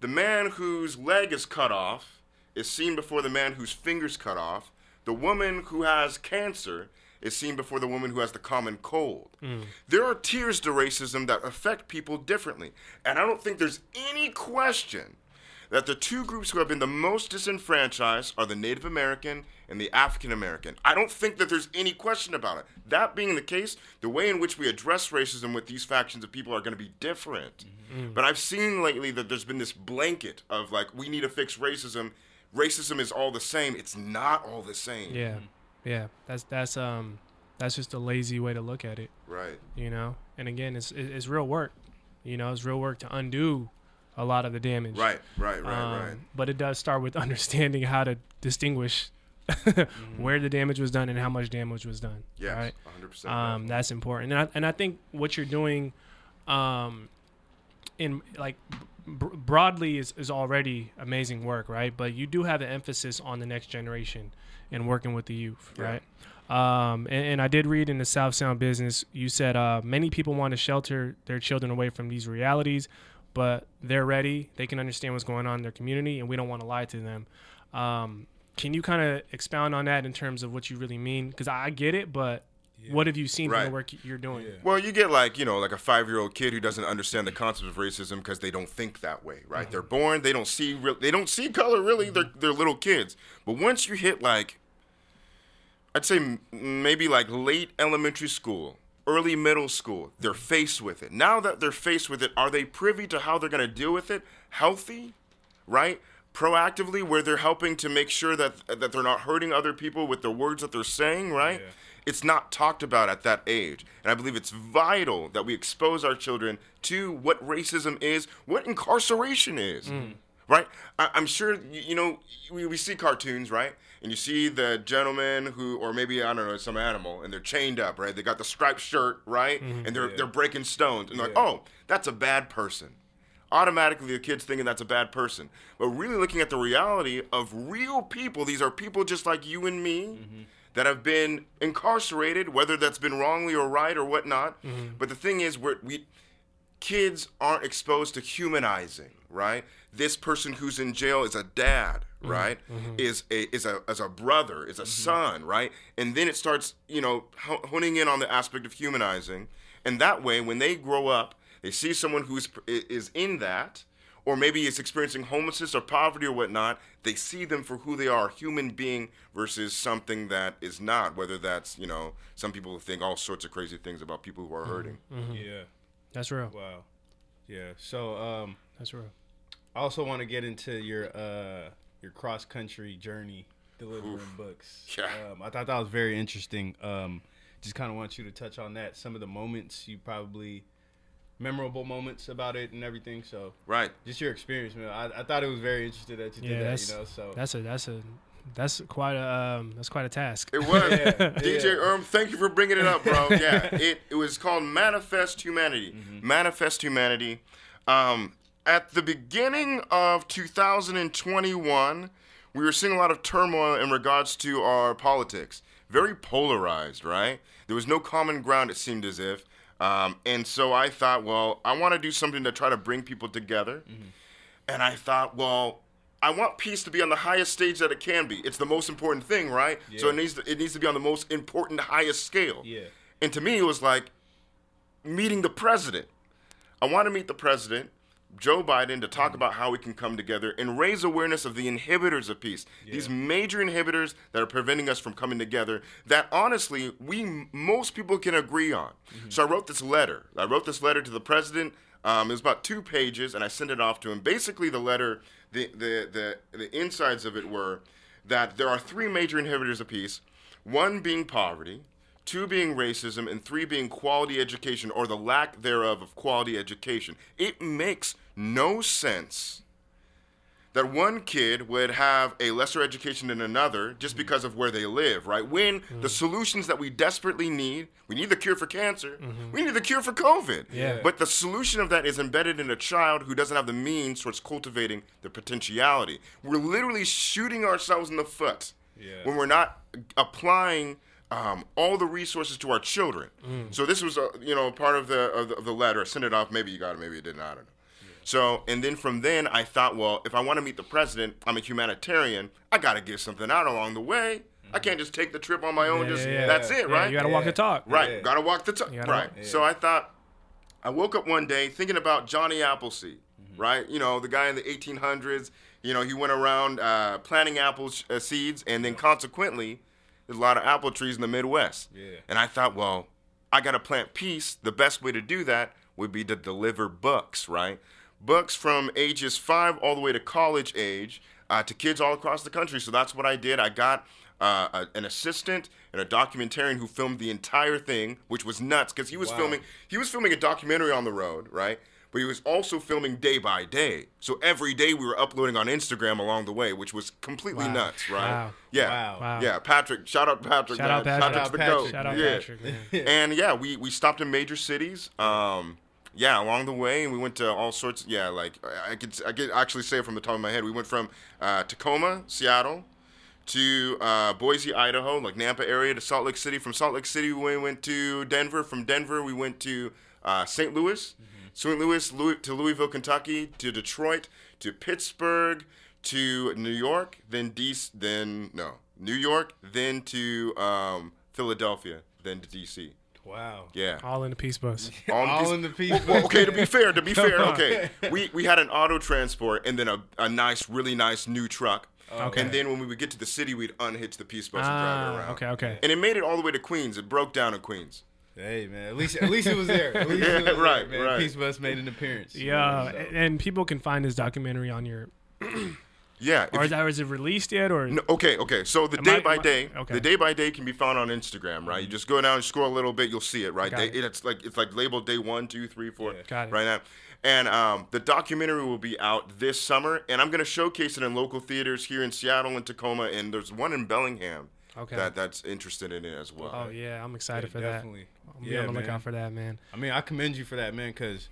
S3: the man whose leg is cut off is seen before the man whose fingers cut off. The woman who has cancer is seen before the woman who has the common cold. Hmm. There are tiers to racism that affect people differently. And I don't think there's any question that the two groups who have been the most disenfranchised are the Native American and the African American. I don't think that there's any question about it. That being the case, the way in which we address racism with these factions of people are going to be different. But I've seen lately that there's been this blanket of like, we need to fix racism. Racism is all the same. It's not all the same.
S1: Yeah. Yeah. That's that's um that's just a lazy way to look at it.
S3: Right.
S1: you know and again it's it's real work you know it's real work to undo a lot of the damage
S3: Right. Right. Right.
S1: Um,
S3: right.
S1: but it does start with understanding how to distinguish where the damage was done and how much damage was done
S3: Yes.
S1: right
S3: 100%.
S1: um, that's important and I, and I think what you're doing um, in like br- broadly is, is already amazing work right but you do have an emphasis on the next generation and working with the youth
S3: Yeah.
S1: right um, and, and I did read in the South Sound business, you said uh, many people want to shelter their children away from these realities, but they're ready. They can understand what's going on in their community, and we don't want to lie to them. Um, can you kind of expound on that in terms of what you really mean? Because I get it, but what have you seen from the work you're doing?
S3: Well, you get like you know like a five year old kid who doesn't understand the concept of racism because they don't think that way, right? They're born, they don't see real, they don't see color really. They're they're little kids, but once you hit like, I'd say m- maybe like late elementary school, early middle school, they're faced with it. Now that they're faced with it, are they privy to how they're gonna deal with it? Healthy, right? Proactively, where they're helping to make sure that that they're not hurting other people with the words that they're saying, right? It's not talked about at that age, and I believe it's vital that we expose our children to what racism is, what incarceration is, mm. Right? I, I'm sure you, you know we, we see cartoons, right? And you see the gentleman who, or maybe I don't know, some animal, and they're chained up, right? They got the striped shirt, right? Mm-hmm. And they're they're breaking stones, and they're like, oh, that's a bad person automatically the kid's thinking that's a bad person. But really looking at the reality of real people, these are people just like you and me mm-hmm. that have been incarcerated, whether that's been wrongly or right or whatnot. Mm-hmm. But the thing is, we're, we kids aren't exposed to humanizing, right? This person who's in jail is a dad, mm-hmm. right? Mm-hmm. Is a is a as a brother, is a mm-hmm. son, right? And then it starts, you know, honing in on the aspect of humanizing, and that way, when they grow up, they see someone who's is in that, or maybe is experiencing homelessness or poverty or whatnot. They see them for who they are, a human being versus something that is not. Whether that's you know, some people think all sorts of crazy things about people who are hurting.
S2: Yeah.
S1: That's real.
S2: Wow. Yeah. So um,
S1: That's real.
S2: I also want to get into your uh your cross country journey delivering books.
S3: Yeah.
S2: Um, I thought that was very interesting. Um, just kind of want you to touch on that. Some of the moments you probably memorable moments about it and everything. So
S3: Right.
S2: just your experience, man. I, I thought it was very interesting that you
S1: Yeah,
S2: did that.
S1: that's
S2: You know, so
S1: that's a that's a that's quite a um, that's quite a task.
S3: It was
S2: Yeah,
S3: DJ
S2: yeah.
S3: Erm. Thank you for bringing it up, bro. Yeah, it it was called Manifest Humanity. Manifest Humanity. Um, at the beginning of 2021, we were seeing a lot of turmoil in regards to our politics. Very polarized, right? There was no common ground. It seemed as if. Um, and so I thought, well, I want to do something to try to bring people together. And I thought, well, I want peace to be on the highest stage that it can be. It's the most important thing, right? So it needs to, it needs to be on the most important, highest scale.
S2: Yeah.
S3: And to me, it was like meeting the president. I want to meet the president, Joe Biden to talk about how we can come together and raise awareness of the inhibitors of peace. These major inhibitors that are preventing us from coming together that honestly we most people can agree on. So I wrote this letter. I wrote this letter to the president. Um, it was about two pages, and I sent it off to him. Basically, the letter, the the the, the insides of it were that there are three major inhibitors of peace. One being poverty, two being racism, and three being quality education or the lack thereof of quality education. It makes no sense that one kid would have a lesser education than another just mm-hmm. because of where they live, right? When the mm. solutions that we desperately need, we need the cure for cancer, mm-hmm. we need the cure for COVID.
S1: Yeah.
S3: But the solution of that is embedded in a child who doesn't have the means towards cultivating the potentiality. We're literally shooting ourselves in the foot
S2: Yeah.
S3: when we're not applying um, all the resources to our children. So this was, uh, you know, part of the, of the of the letter. I sent it off. Maybe you got it. Maybe you didn't. I don't know. So, and then from then, I thought, well, if I want to meet the president, I'm a humanitarian. I got to give something out along the way. I can't just take the trip on my own.
S1: Yeah,
S3: just
S1: yeah, yeah.
S3: that's it,
S1: Yeah,
S3: right?
S1: you gotta walk the talk.
S3: Right.
S2: Yeah.
S3: Gotta walk the talk.
S1: Gotta
S3: Right.
S1: walk-
S3: So I thought, I woke up one day thinking about Johnny Appleseed,
S2: Mm-hmm.
S3: right? You know, the guy in the 1800s. You know, he went around uh, planting apple sh- uh, seeds, and then consequently, there's a lot of apple trees in the Midwest.
S2: Yeah.
S3: And I thought, well, I gotta plant peace. The best way to do that would be to deliver books, right? Books from ages five all the way to college age uh, to kids all across the country. So that's what I did. I got uh, a, an assistant and a documentarian who filmed the entire thing, which was nuts because he was
S2: Wow.
S3: filming. He was filming a documentary on the road, right? But he was also filming day by day. So every day we were uploading on Instagram along the way, which was completely
S1: Wow.
S3: nuts, right?
S1: Wow.
S3: Yeah.
S2: Wow.
S1: Wow.
S3: Yeah, Patrick. Shout out Patrick.
S1: Shout
S3: man.
S1: out Patrick.
S3: Patrick's the
S2: Shout out
S3: goat.
S1: Shout out
S3: yeah.
S1: Patrick, man.
S3: And yeah, we we stopped in major cities. Um, yeah, along the way, and we went to all sorts. Yeah, like I I could I could actually say it from the top of my head. We went from uh, Tacoma, Seattle, to uh, Boise, Idaho, like Nampa area, to Salt Lake City. From Salt Lake City, we went to Denver. From Denver, we went to uh, St. Louis. St. Louis Louis, to Louisville, Kentucky, to Detroit, to Pittsburgh, to New York, then DC, then no, New York, then to um, Philadelphia, then to DC.
S2: Wow.
S3: Yeah.
S1: All in the peace bus.
S3: All
S2: All in the peace
S3: Well, well, okay, to be fair, to be fair, okay, we we had an auto transport and then a, a nice, really nice new truck.
S1: Okay.
S3: And then when we would get to the city, we'd unhitch the peace bus and drive it
S1: Ah,
S3: around.
S1: okay, okay.
S3: And it made it all the way to Queens. It broke down in Queens.
S2: Hey man, at least at least it was there. At least it
S3: Yeah,
S2: was
S3: right,
S2: there, man.
S3: right.
S2: Peace Bus made an appearance.
S1: Yeah,
S2: So-
S1: and- and people can find this documentary on your.
S3: Yeah. if
S1: Or is,
S3: you-
S1: that, is it released yet? Or
S3: No, okay, okay. So the
S1: Am
S3: day
S1: I-
S3: by
S1: am I-
S3: day,
S1: okay.
S3: the day by day can be found on Instagram, right? You just go down and scroll a little bit, you'll see it, right?
S1: Got
S3: Day,
S1: it.
S3: It's like it's like labeled day one, two, three, four,
S2: Yeah.
S1: Got it.
S3: right now. And um, the documentary will be out this summer, and I'm gonna showcase it in local theaters here in Seattle and Tacoma, and there's one in Bellingham
S1: Okay.
S3: that that's interested in it as well.
S1: oh yeah, I'm excited
S2: Yeah,
S1: for
S2: definitely.
S1: that. I'm
S2: Yeah,
S1: on the
S2: man.
S1: lookout for that, man.
S2: I mean, I commend you for that, man, because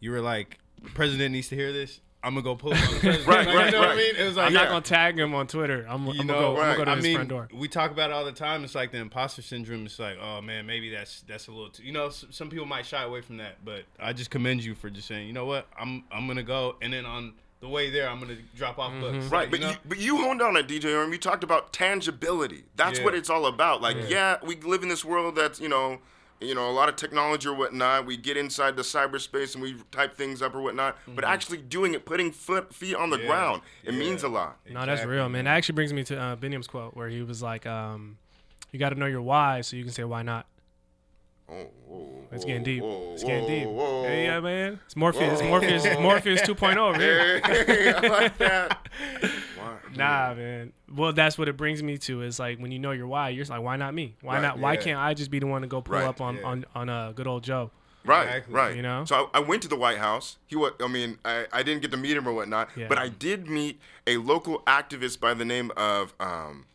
S2: you were like, president needs to hear this. I'm gonna go pull it on the president.
S3: Right,
S2: Like,
S3: right,
S2: you know what I
S3: right.
S2: mean? It was like,
S1: I'm
S3: yeah.
S1: not gonna tag him on Twitter. I'm, I'm
S2: you
S1: gonna
S2: know,
S1: go. I'm gonna go to
S2: I
S1: his
S2: mean,
S1: front door.
S2: we talk about it all the time. It's like the imposter syndrome. It's like, oh man, maybe that's that's a little too. You know, s- some people might shy away from that, but I just commend you for just saying, you know what, I'm I'm gonna go, and then on the way there, I'm gonna drop off books.
S3: Right,
S2: Like,
S3: but
S2: you know?
S3: you, but you honed down at DJ Orm. You talked about tangibility. That's
S2: Yeah.
S3: what it's all about. Like, yeah. we live in this world that's you know, you know, a lot of technology or whatnot. We get inside the cyberspace and we type things up or whatnot. But actually doing it, putting foot feet on the
S2: Mm-hmm. Yeah.
S3: ground, it
S2: Yeah.
S3: means a lot.
S1: No, that's real, man. That actually brings me to uh, Biniam's quote where he was like, um, "You got to know your why, so you can say why not."
S3: Oh, whoa,
S1: It's getting deep.
S3: whoa,
S1: it's getting deep.
S3: whoa, whoa.
S1: Hey, yeah, man. It's Morpheus.
S3: Whoa.
S1: Morpheus. Morpheus 2.0 over here.
S3: Hey, I like that. Wow.
S1: Nah, man. Well, that's what it brings me to. Is like when you know your why, you're just like, why not me? Why
S3: Right,
S1: not? Why
S2: yeah.
S1: can't I just be the one to go pull
S3: Right,
S1: up on
S2: yeah.
S1: on on uh, good old Joe?
S3: Right,
S2: Exactly.
S3: right.
S1: You know?
S3: So I, I went to the White House. He was, I mean, I, I didn't get to meet him or whatnot,
S1: Yeah.
S3: but I did meet a local activist by the name of, um,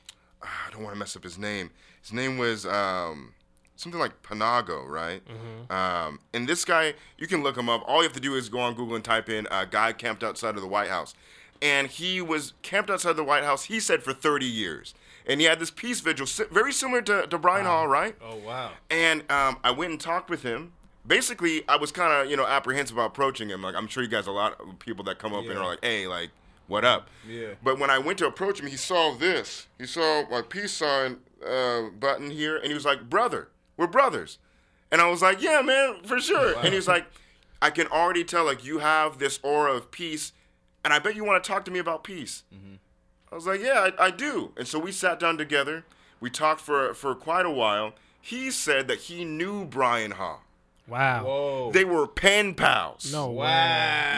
S3: I don't want to mess up his name. His name was um, something like Panago, right?
S1: Mm-hmm.
S3: Um, and this guy, you can look him up. All you have to do is go on Google and type in uh, guy camped outside of the White House. And he was camped outside the White House, he said, for 30 years. And he had this peace vigil, very similar to, to Brian Haw, right?
S2: oh wow,
S3: And um, I went and talked with him. Basically, I was kind of, you know, apprehensive about approaching him. Like, I'm sure you guys, a lot of people that come up and are like, hey, like, what up?
S2: Yeah.
S3: But when I went to approach him, he saw this. He saw my peace sign uh, button here, and he was like, brother, we're brothers. And I was like, yeah, man, for sure. And he was like, I can already tell like you have this aura of peace, and I bet you want to talk to me about peace. Mm-hmm. I was like, yeah, I, I do. And so we sat down together. We talked for for quite a while. He said that he knew Brian Haw.
S1: Wow.
S2: Whoa.
S3: They were pen pals.
S1: No
S2: wow.
S1: way.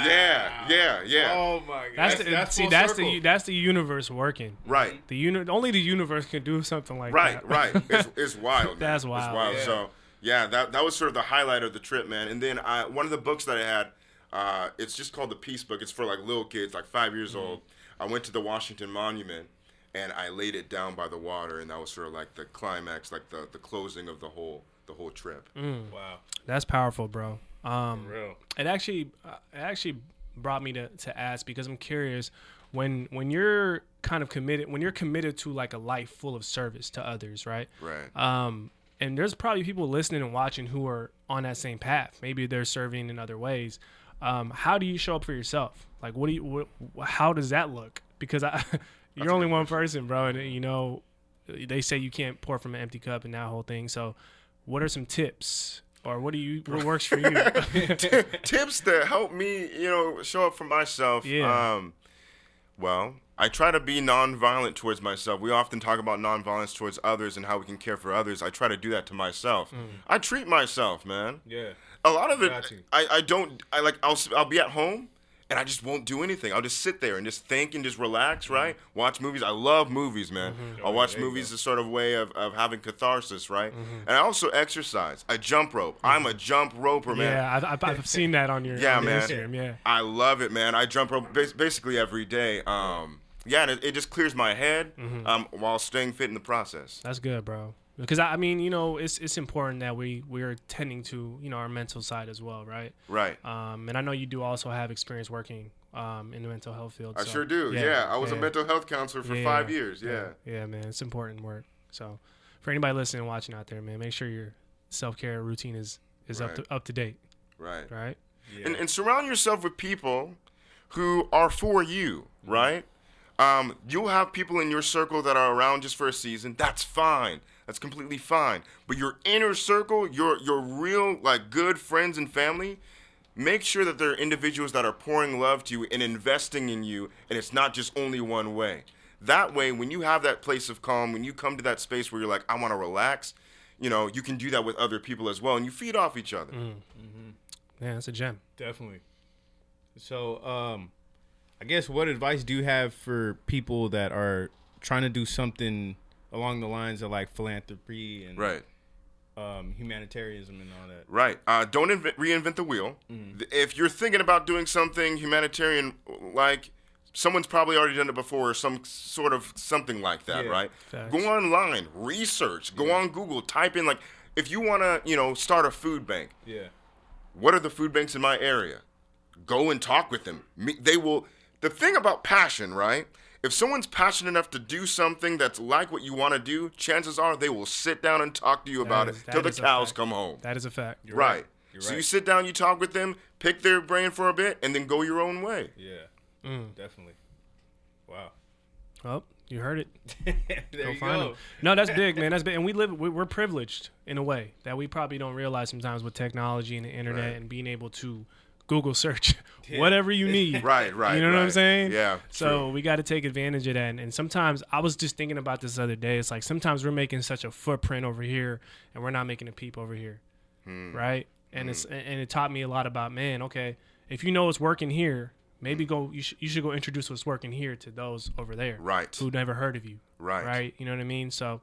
S3: Yeah, yeah, yeah.
S2: Oh my god.
S1: That's, the, see that's
S2: circle.
S1: the that's the universe working.
S3: Right.
S1: The uni- only the universe can do something like
S3: Right,
S1: that.
S3: right. Right. It's, it's wild. man.
S1: That's
S3: It's
S1: wild.
S3: wild.
S2: Yeah.
S3: So yeah, that that was sort of the highlight of the trip, man. And then I, one of the books that I had, uh, it's just called the Peace Book. It's for like little kids, like five years
S1: Mm-hmm.
S3: old. I went to the Washington Monument and I laid it down by the water, and that was sort of like the climax, like the the closing of the whole the whole trip.
S1: Mm.
S2: Wow.
S1: That's powerful, bro. Um,
S2: Real.
S1: it actually uh, it actually brought me to, to ask because I'm curious when when you're kind of committed when you're committed to like a life full of service to others, right?
S3: Right.
S1: Um, and there's probably people listening and watching who are on that same path. Maybe they're serving in other ways. Um, how do you show up for yourself? Like, what do you? What, how does that look? Because I, you're only one person, bro, and you know, they say you can't pour from an empty cup and that whole thing. So, what are some tips, or what do you? What works for you?
S3: tips that help me, you know, show up for myself.
S1: Yeah.
S3: Um, well, I try to be nonviolent towards myself. We often talk about nonviolence towards others and how we can care for others. I try to do that to myself.
S1: Mm.
S3: I treat myself, man.
S2: Yeah.
S3: A lot of it, I, I don't. I like. I'll I'll be at home. And I just won't do anything. I'll just sit there and just think and just relax, right? Watch movies. I love movies, man. I'll watch movies as sort of way of, of having catharsis, right? And I also exercise. I jump rope. I'm a jump roper, man.
S1: yeah, I've, I've, I've seen that on your,
S3: Yeah,
S1: on
S3: man.
S1: Instagram. Yeah,
S3: I love it, man. I jump rope basically every day. Um, yeah, and it, it just clears my head
S1: Mm-hmm.
S3: um, while staying fit in the process.
S1: that's good, bro. Because I, I mean, you know, it's it's important that we we're tending to you know our mental side as well, right?
S3: Right.
S1: Um, and I know you do also have experience working um, in the mental health field.
S3: I
S1: so,
S3: sure do. Yeah, I was a mental health counselor for
S1: Yeah,
S3: five years. Yeah.
S1: yeah, man, it's important work. So, for anybody listening and watching out there, man, make sure your self care routine is is up to up to date,
S3: Right.
S1: right?
S3: And, and surround yourself with people who are for you, right? Um, you'll have people in your circle that are around just for a season. That's fine. That's completely fine. But your inner circle, your your real like good friends and family, make sure that they're individuals that are pouring love to you and investing in you, and it's not just only one way. That way, when you have that place of calm, when you come to that space where you're like, I want to relax, you know, you can do that with other people as well, and you feed off each other.
S1: Yeah, that's a gem.
S2: Definitely. So, um, I guess what advice do you have for people that are trying to do something along the lines of like philanthropy and
S3: Right.
S2: um, humanitarianism and all that?
S3: Right. Uh, don't invent, reinvent the wheel. Th- If you're thinking about doing something humanitarian, like someone's probably already done it before, or some sort of something like that,
S2: Yeah.
S3: right?
S1: Facts.
S3: Go online, research, go on Google, type in like if you want to, you know, start a food bank.
S2: Yeah.
S3: What are the food banks in my area? Go and talk with them. Me- They will. The thing about passion, right? If someone's passionate enough to do something that's like what you want to do, chances are they will sit down and talk to you about
S1: is-
S3: it
S1: that
S3: till the cows come home.
S1: That is a fact.
S2: You're
S3: Right.
S2: You're
S3: so
S2: right.
S3: you sit down, you talk with them, pick their brain for a bit, and then go your own way.
S2: Yeah.
S1: Mm.
S2: Definitely. Wow.
S1: Well, you heard it.
S2: there
S1: Go
S2: you
S1: find
S2: go.
S1: 'em. No, that's big, man. That's big, and we live. we- We're privileged in a way that we probably don't realize sometimes with technology and the internet
S3: Right.
S1: and being able to Google search whatever you need.
S3: Right, right.
S1: You know what I'm saying?
S3: Yeah.
S1: So
S3: true.
S1: we got to take advantage of that. And, and sometimes I was just thinking about this the other day. It's like sometimes we're making such a footprint over here, and we're not making a peep over here,
S3: Hmm.
S1: right? And it's hmm. and it taught me a lot about man. Okay, if you know it's working here, maybe hmm. go. You should you should go introduce what's working here to those over there,
S3: Right.
S1: Who never heard of you,
S3: Right.
S1: Right? You know what I mean? So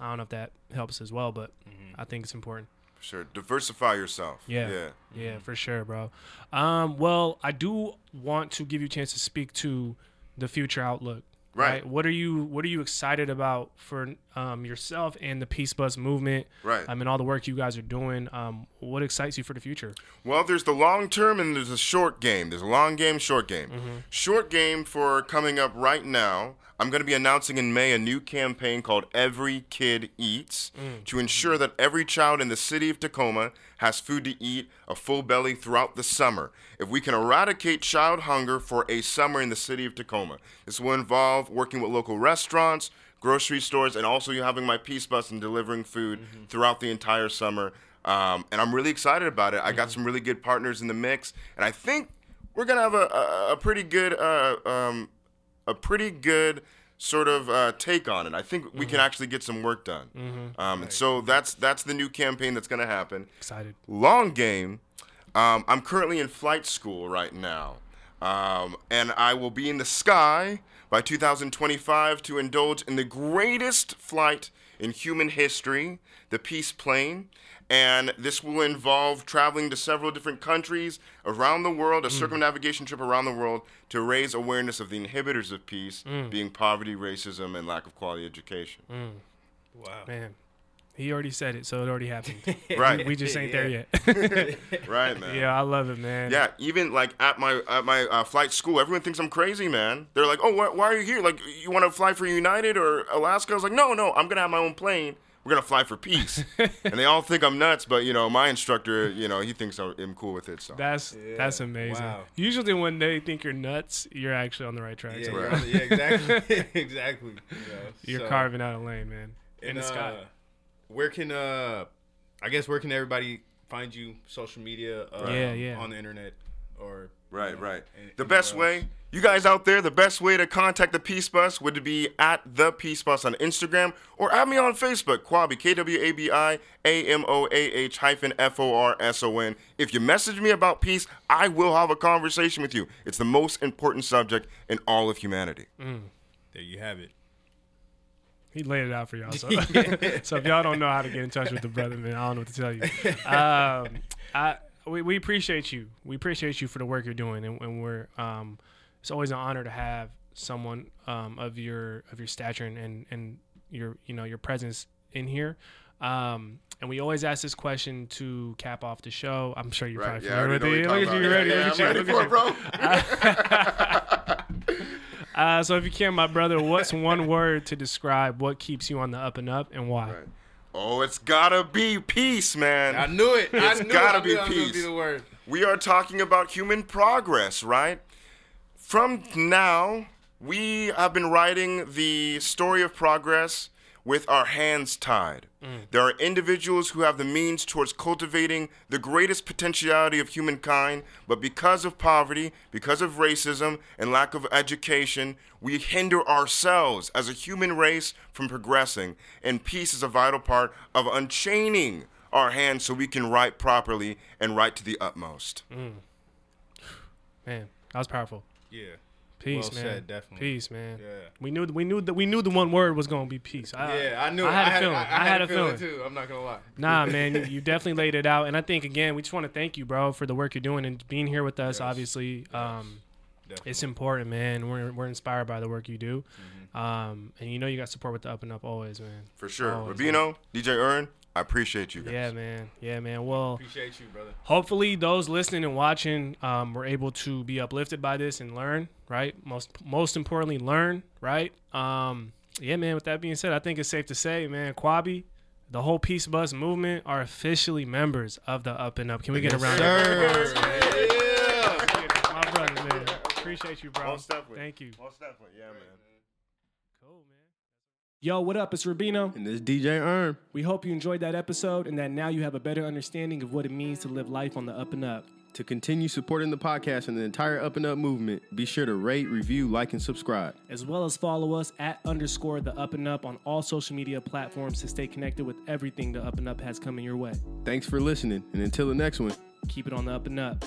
S1: I don't know if that helps as well, but mm-hmm. I think it's important.
S3: Sure. Diversify yourself.
S1: Yeah.
S3: Yeah.
S1: Yeah, for sure, bro. Um, well, I do want to give you a chance to speak to the future outlook.
S3: Right.
S1: What are you What are you excited about for um, yourself and the Peace Bus movement?
S3: Right.
S1: I mean, all the work you guys are doing. Um, what excites you for the future?
S3: Well, there's the long term and there's a short game. There's a long game, short game. Short game for coming up right now. I'm going to be announcing in May a new campaign called Every Kid Eats to ensure that every child in the city of Tacoma has food to eat, a full belly throughout the summer. If we can eradicate child hunger for a summer in the city of Tacoma, this will involve working with local restaurants, grocery stores, and also you having my Peace Bus and delivering food throughout the entire summer. um, and I'm really excited about it. I
S1: Mm-hmm.
S3: got some really good partners in the mix, and I think we're gonna have a, a, a pretty good uh, um, a pretty good sort of uh, take on it. I think we
S1: Mm-hmm.
S3: can actually get some work done. Um, and so that's that's the new campaign that's gonna happen
S1: Excited.
S3: long game. Um, I'm currently in flight school right now, um, and I will be in the sky by 2025 to indulge in the greatest flight in human history, the Peace Plane. And this will involve traveling to several different countries around the world, a hmm. circumnavigation trip around the world to raise awareness of the inhibitors of peace, hmm. being poverty, racism, and lack of quality education. Hmm.
S2: Wow.
S1: Man, he already said it, so it already happened.
S3: Right,
S1: we just ain't there yet.
S3: right, man.
S1: yeah, I love it, man.
S3: Yeah, even like at my at my uh, flight school, everyone thinks I'm crazy, man. They're like, "Oh, why, why are you here? Like, you want to fly for United or Alaska?" I was like, "No, no, I'm gonna have my own plane. We're gonna fly for peace." and they all think I'm nuts, but you know, my instructor, you know, he thinks I'm I'm cool with it. So
S1: That's that's amazing.
S2: Wow.
S1: Usually, when they think you're nuts, you're actually on the right track.
S2: Yeah,
S1: so
S2: you're on the- yeah, exactly, exactly. You know,
S1: you're
S2: so-
S1: carving out a lane, man. In
S2: and,
S1: the sky.
S2: uh, where can uh, I guess where can everybody find you? Social media, uh,
S1: Yeah, yeah.
S2: on the internet, or
S3: right,
S2: you know,
S3: right.
S2: any-
S3: The best
S2: else?
S3: way, you guys out there, the best way to contact the Peace Bus would be at the Peace Bus on Instagram or add me on Facebook, Kwabi K W A B I A M O A H hyphen F O R S O N. If you message me about peace, I will have a conversation with you. It's the most important subject in all of humanity.
S2: There you have it.
S1: He laid it out for y'all. So, so if y'all don't know how to get in touch with the brother, man, I don't know what to tell you. Um, I we, we appreciate you. We appreciate you for the work you're doing, and, and we're um, it's always an honor to have someone um, of your of your stature and, and and your you know your presence in here. Um, and we always ask this question to cap off the show. I'm sure you're
S3: Right?
S1: probably
S3: Yeah,
S1: familiar with it. Look
S3: you're
S1: at you,
S3: about.
S1: ready?
S3: Yeah,
S1: Look
S3: yeah,
S1: at
S3: I'm
S1: you.
S3: ready
S1: Look
S3: for
S1: at
S3: it, bro.
S1: Uh, so if you can, my brother, what's one word to describe what keeps you on the up and up and why?
S3: Right. Oh, it's gotta be peace, man.
S2: I knew it. I
S3: It's
S2: knew
S3: gotta
S2: it. I
S3: be
S2: knew that was gonna
S3: peace.
S2: Be the word.
S3: We are talking about human progress, right? From now, we have been writing the story of progress with our hands tied. Mm. There are individuals who have the means towards cultivating the greatest potentiality of humankind, but because of poverty, because of racism, and lack of education, we hinder ourselves as a human race from progressing. And peace is a vital part of unchaining our hands so we can write properly and write to the utmost. Mm.
S1: Man, that was powerful.
S2: Yeah.
S1: Peace,
S2: Well
S1: man.
S2: said, definitely.
S1: Peace, man.
S2: Yeah.
S1: We knew we knew that we knew the one word was gonna be peace. I,
S2: Yeah, I knew.
S1: I had a feeling.
S2: I,
S1: I, had, a feeling.
S2: too. I'm not gonna lie.
S1: Nah, man, you, you definitely laid it out, and I think again, we just want to thank you, bro, for the work you're doing and being here with us.
S2: Yes.
S1: Obviously, um,
S2: Definitely.
S1: it's important, man. We're we're inspired by the work you do,
S2: Mm-hmm.
S1: um, and you know you got support with the up and up always, man.
S3: For sure.
S1: Always,
S3: Rabino, DJ Earn, I appreciate you guys.
S1: Yeah, man. Yeah, man. Well,
S2: Appreciate you, brother.
S1: hopefully those listening and watching um, were able to be uplifted by this and learn right most most importantly learn right um, yeah man with that being said i think it's safe to say man Kwabi the whole peace bus movement are officially members of the up and up can we get a round of applause?
S2: Yeah.
S1: my brother man appreciate you bro
S3: Most definitely.
S1: thank you
S3: Most definitely. Yeah,
S1: man. Yo what up it's rubino
S4: And this DJ Erm.
S1: we hope you enjoyed that episode and that now you have a better understanding of what it means to live life on the up and up
S4: To continue supporting the podcast and the entire Up and Up movement, be sure to rate, review, like, and subscribe.
S1: as well as follow us at underscore the up and up on all social media platforms to stay connected with everything the up and up has coming your way.
S4: Thanks for listening, and until the next one.
S1: Keep it on the up and up.